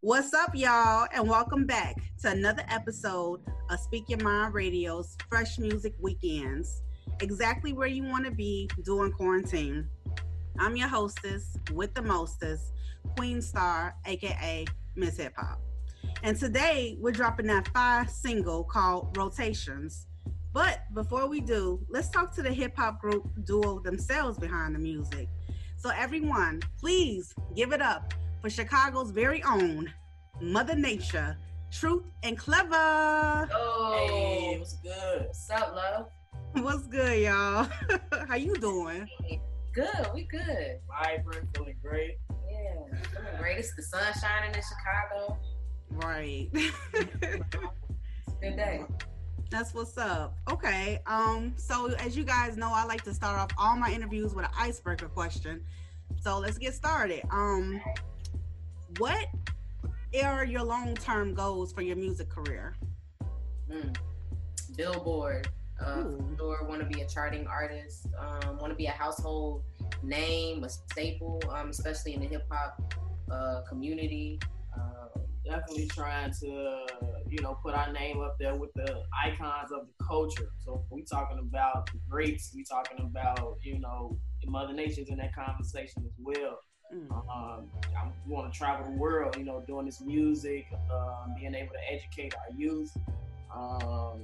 What's up, y'all, and welcome back to another episode of Speak Your Mind Radio's Fresh Music Weekends. Exactly where you want to be during quarantine. I'm your hostess with the mostest, Queen Star, aka Miss Hip Hop. And today we're dropping that five single called Rotations. But before we do, let's talk to the hip hop group duo themselves behind the music. So, everyone, please give it up for Chicago's very own Mother Nature, Truth and Clever. Oh, Hey, what's good? what's up, love? What's good, y'all? How you doing? Good, we good. Vibrant, feeling great. Yeah, feeling great. It's the sun shining in Chicago. Right. Good day. That's what's up. Okay. Um, so as you guys know, I like to start off all my interviews with an icebreaker question. So let's get started. Um, what are your long-term goals for your music career? Mm. Billboard. Uh, Ooh. sure, want to be a charting artist. Um, want to be a household name, a staple, um, especially in the hip hop uh, community. Um, Definitely trying to, you know, put our name up there with the icons of the culture. So we talking about the greats. We talking about, you know, Mother Nature's in that conversation as well. Mm. Um, I want to travel the world, you know, doing this music, um, being able to educate our youth. Um,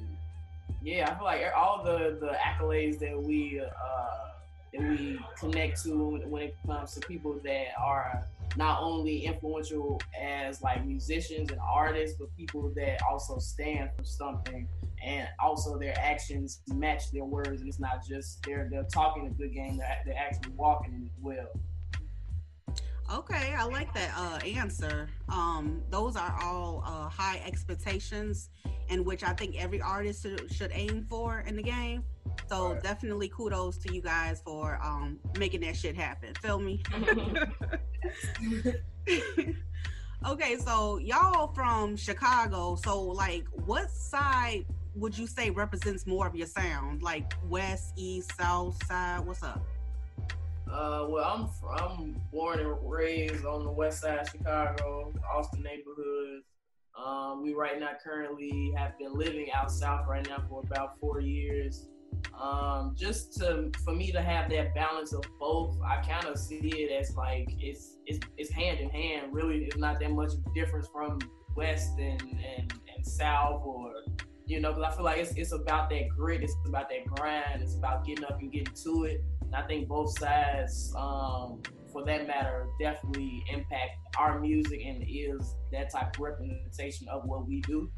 yeah, I feel like all the the accolades that we uh, that we connect to when it comes to people that are not only influential as like musicians and artists, but people that also stand for something and also their actions match their words. And it's not just they're they're talking a good game; they're, they're actually walking it as well. Okay, I like that uh, answer. Um, those are all uh, high expectations, in which I think every artist should, should aim for in the game. So Right. definitely kudos to you guys for um, making that shit happen. Feel me? okay, so y'all from Chicago. So like, what side would you say represents more of your sound? Like west, east, south side? What's up? Uh, well, I'm I'm born and raised on the west side of Chicago, Austin neighborhood. Um, we right now currently have been living out south right now for about four years. Um, just to for me to have that balance of both, I kind of see it as like it's it's it's hand in hand. Really, it's not that much difference from west and and, and south or you know, because I feel like it's it's about that grit, it's about that grind, it's about getting up and getting to it. And I think both sides, um, for that matter, definitely impact our music and is that type of representation of what we do.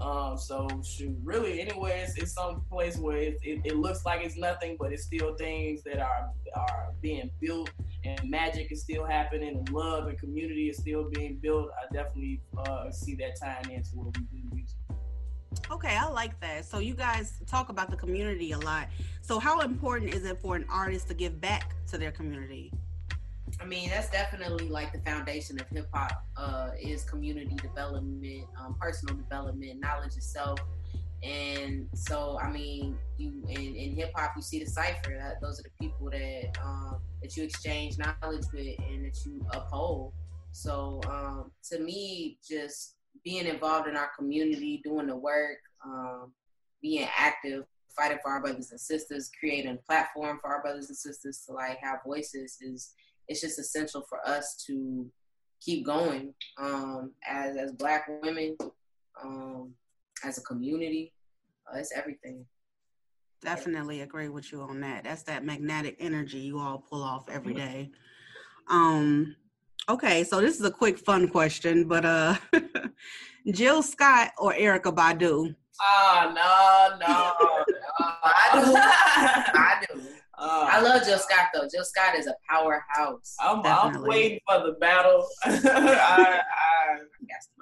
Um, so shoot, really, anyway, it's, it's some place where it, it, it looks like it's nothing, but it's still things that are are being built, and magic is still happening, and love and community is still being built. I definitely uh, see that tying into what we do music. Okay, I like that. So you guys talk about the community a lot. So how important is it for an artist to give back to their community? I mean, that's definitely like the foundation of hip hop uh, is community development, um, personal development, knowledge itself. And so, I mean, you in, in hip hop, you see the cipher. That, those are the people that um, that you exchange knowledge with and that you uphold. So, um, to me, just being involved in our community, doing the work, um, being active, fighting for our brothers and sisters, creating a platform for our brothers and sisters to like have voices is it's just essential for us to keep going um, as as black women, um, as a community. Uh, it's everything. Definitely agree with you on that. That's that magnetic energy you all pull off every day. Um okay, so this is a quick fun question, but uh Jill Scott or Erykah Badu? Ah, no, no, no. I do. I do. Uh, I love Jill Scott though. Jill Scott is a powerhouse. I'm, I'm waiting for the battle. I, I,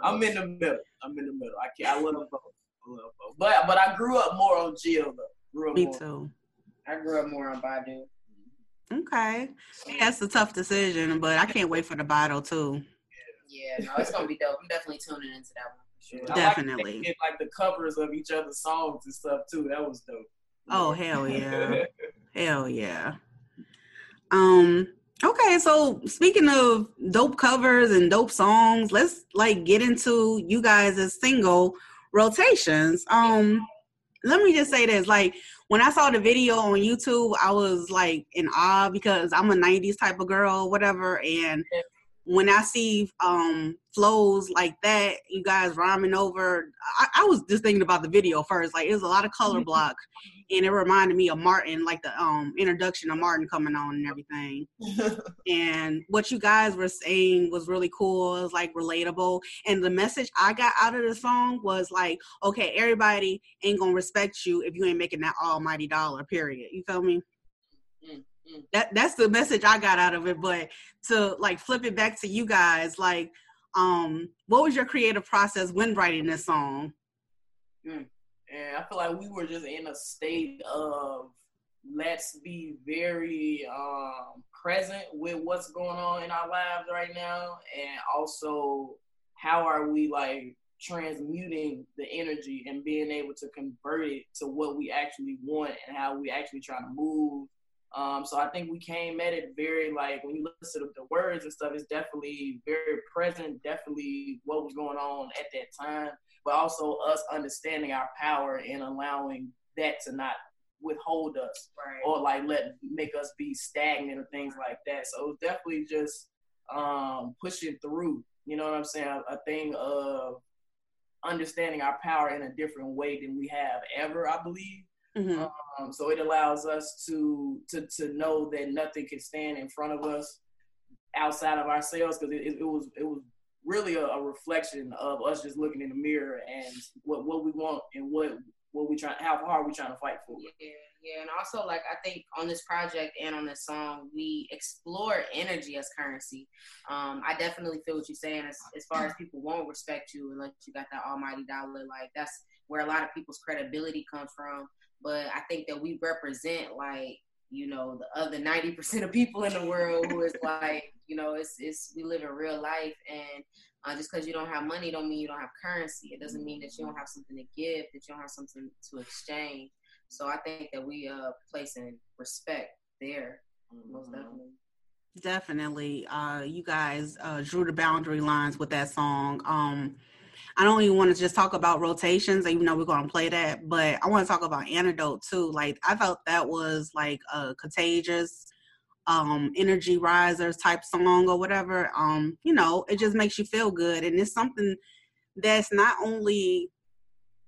I'm in the middle. I'm in the middle. I can't. I love them both. I club, but but I grew up more on Jill though. Grew up Me more. too. I grew up more on Badu. Okay. Yeah, it's a tough decision, but I can't wait for the battle too. Yeah, no, it's gonna be dope. I'm definitely tuning into that one for sure. I Definitely. Like, they did, like the covers of each other's songs and stuff too. That was dope. Oh hell yeah. Hell yeah. Um okay, so speaking of dope covers and dope songs, let's like get into you guys' single rotations. Um let me just say this like when I saw the video on YouTube, I was like in awe because I'm a 90s type of girl, whatever, and when I see um flows like that, you guys rhyming over, I, I was just thinking about the video first. Like it was a lot of color block, and it reminded me of Martin, like the um introduction of Martin coming on and everything. and what you guys were saying was really cool. It was like relatable, and the message I got out of the song was like, okay, everybody ain't gonna respect you if you ain't making that almighty dollar. Period. You feel me? Mm, mm. That that's the message I got out of it. But to like flip it back to you guys, like, um, what was your creative process when writing this song? And I feel like we were just in a state of let's be very um, present with what's going on in our lives right now, and also how are we like transmuting the energy and being able to convert it to what we actually want and how we actually try to move. Um, so I think we came at it very like when you listen to the words and stuff, it's definitely very present, definitely what was going on at that time but also us understanding our power and allowing that to not withhold us Right. or like let make us be stagnant or things like that. So it's definitely just um pushing through, you know what I'm saying? A, a thing of understanding our power in a different way than we have ever, I believe. Mm-hmm. Um, so it allows us to to to know that nothing can stand in front of us outside of ourselves because it, it, was it was really a, a reflection of us just looking in the mirror and what what we want and what what we trying how hard we trying to fight for. Yeah, yeah, and also like I think on this project and on this song, we explore energy as currency. Um, I definitely feel what you're saying as, as far as people won't respect you unless you got that almighty dollar. Like that's where a lot of people's credibility comes from. But I think that we represent like you know the other 90% of people in the world who is like you know it's it's we live in real life. And uh, just because you don't have money don't mean you don't have currency. It doesn't mean that you don't have something to give that you don't have something to exchange. So i think that we uh placing respect there most definitely. Definitely. Uh, you guys uh, drew the boundary lines with that song. Um, I don't even want to just talk about rotations, even though we're going to play that, but I want to talk about antidote too. Like I felt that was like a contagious, um, energy risers type song or whatever. Um, you know, it just makes you feel good, and it's something that's not only,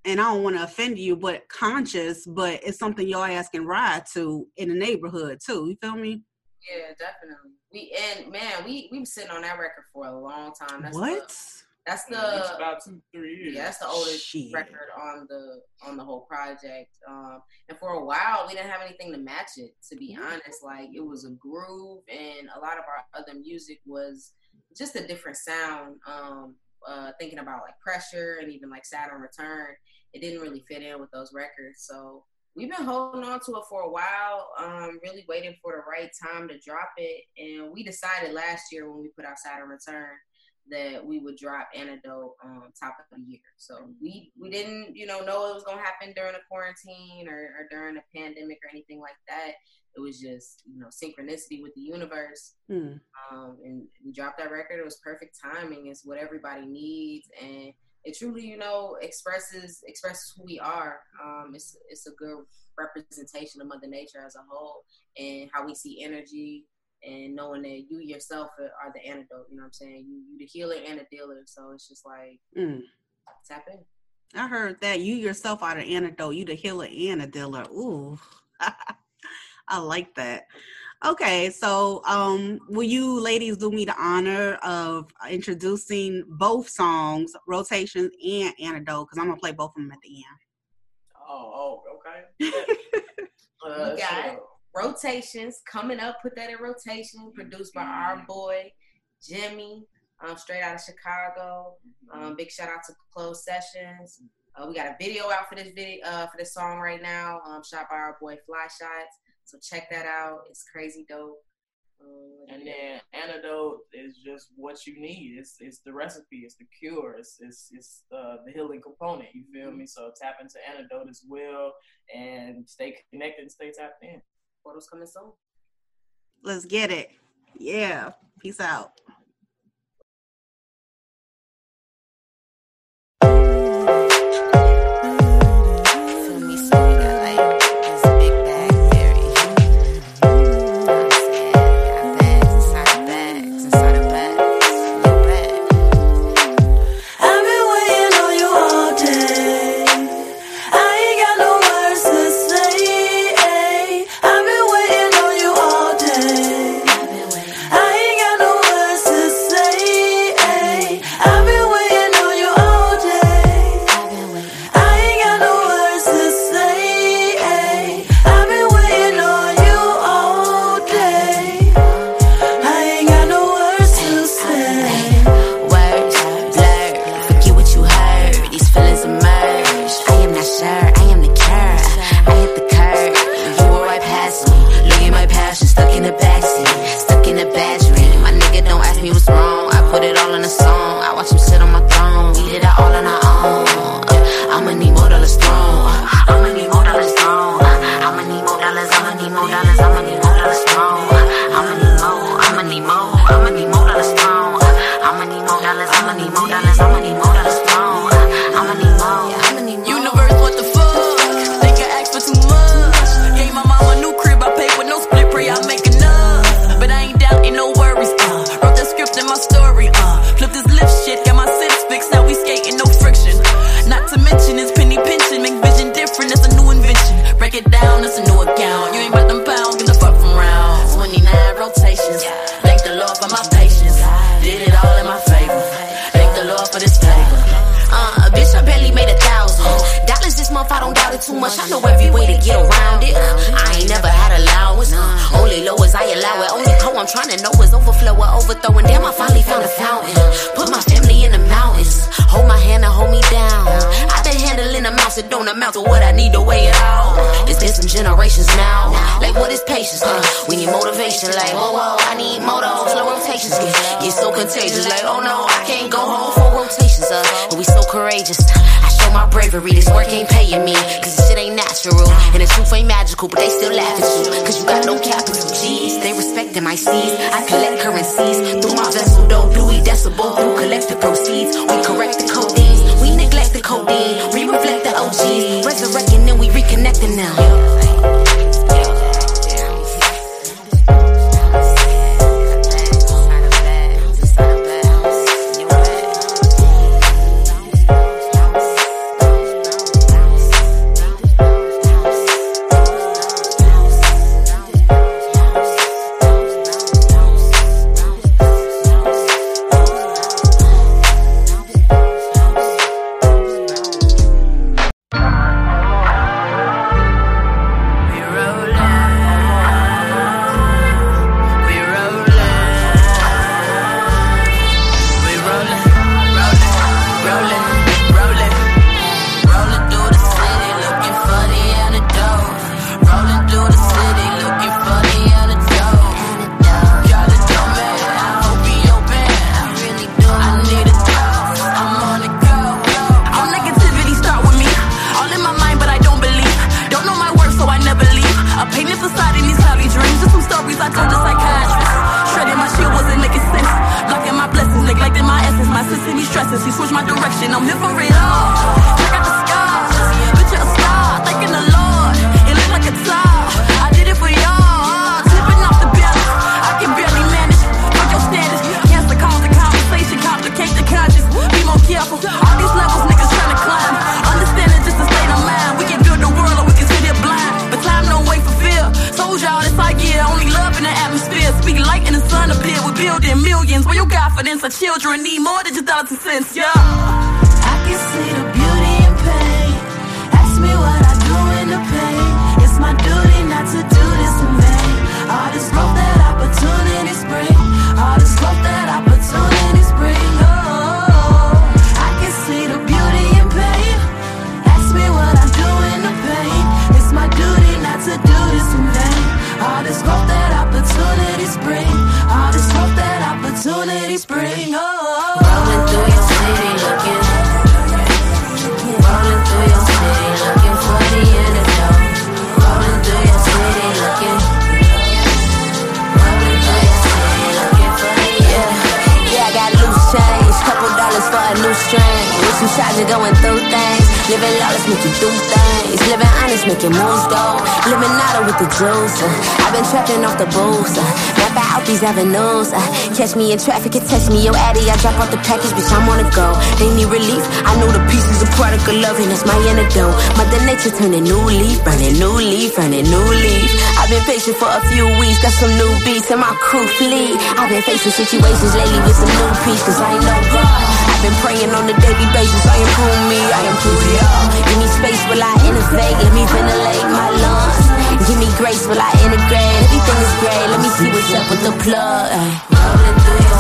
and I don't want to offend you, but conscious, but it's something ass can ride to in the neighborhood too. You feel me? yeah definitely we and man we we've been sitting on that record for a long time that's what? The, that's the Yeah, it's about two three years. Yeah, that's the oldest Shit. record on the on the whole project. Um, and for a while, we didn't have anything to match it. To be honest, like it was a groove, and a lot of our other music was just a different sound. Um, uh, thinking about like pressure and even like Saturn Return, it didn't really fit in with those records. So we've been holding on to it for a while, um, really waiting for the right time to drop it. And we decided last year when we put out Saturn Return that we would drop Antidote um, top of the year. So we we didn't you know know it was gonna happen during a quarantine or, or during a pandemic or anything like that. It was just you know synchronicity with the universe. Hmm. Um, and we dropped that record. It was perfect timing. It's what everybody needs, and it truly you know expresses expresses who we are. Um, it's it's a good representation of Mother Nature as a whole and how we see energy and knowing that you yourself are the antidote. You know what I'm saying? You you the healer and the dealer. So it's just like Mm. tap in. I heard that you yourself are the antidote. You the healer and a dealer. Ooh, I like that. Okay, so um, will you ladies do me the honor of introducing both songs, Rotations and Antidote? Because I'm gonna play both of them at the end. Oh, oh, okay. uh, You got sure. Rotations coming up. Put that in rotation. Produced by our boy Jimmy, um, straight out of Chicago. Um, big shout out to Closed Sessions. Uh, we got a video out for this video uh, for this song right now, um, shot by our boy Fly Shots. So check that out. It's crazy dope. Um, and then antidote is just what you need. It's it's the recipe. It's the cure. It's it's it's uh, the healing component. You feel mm-hmm. me? So tap into antidote as well, and stay connected and stay tapped in. Photos coming soon. Let's get it. Yeah. Peace out. don't amount to what I need to weigh it all. It's different generations now. Like what is patience? Uh, we need motivation. Like whoa whoa, I need moto. Slow rotations get get so contagious. Like oh no, I can't go home for rotations. Uh, we so courageous. I show my bravery. This work ain't paying me, cause this shit ain't natural. And the truth ain't magical, but they still laugh at you. Cause you got no capital G's. They respecting my C's. I collect currencies through my vessel, do we decibel, who collect the proceeds. We correct the code neglect the codeine. We reflect the OGs. Resurrecting and we reconnecting now. dirty dreams. Just some stories I told the psychiatrist. Shredding my shit wasn't making sense. Blocking my blessings, neglecting my essence. My sister needs stresses. He switched my direction. I'm here for it all. speak light in the sun up here. We're building millions. Where you got for them? Children need more than just dollars and cents, yeah. I can see. Opportunities Living make you do things. Living honest, making moves though. Living out with the juice. Uh. I've been trapping off the booze. Uh. Map out these avenues. Uh. Catch me in traffic, it text me, yo, Addy. I drop off the package, bitch, I'm on the go. They need relief. I know the pieces of product of love, and that's my antidote. Mother Nature turning new leaf, burning new leaf, burning new leaf. I've been patient for a few weeks, got some new beats, and my crew flee. I've been facing situations lately with some new peace, cause I know God. I've been praying on a daily basis, I improve me, I improve y'all. Give me space while I innovate, let me ventilate my lungs. Give me grace while I integrate, everything is great, let me see what's up with the plug. Rolling through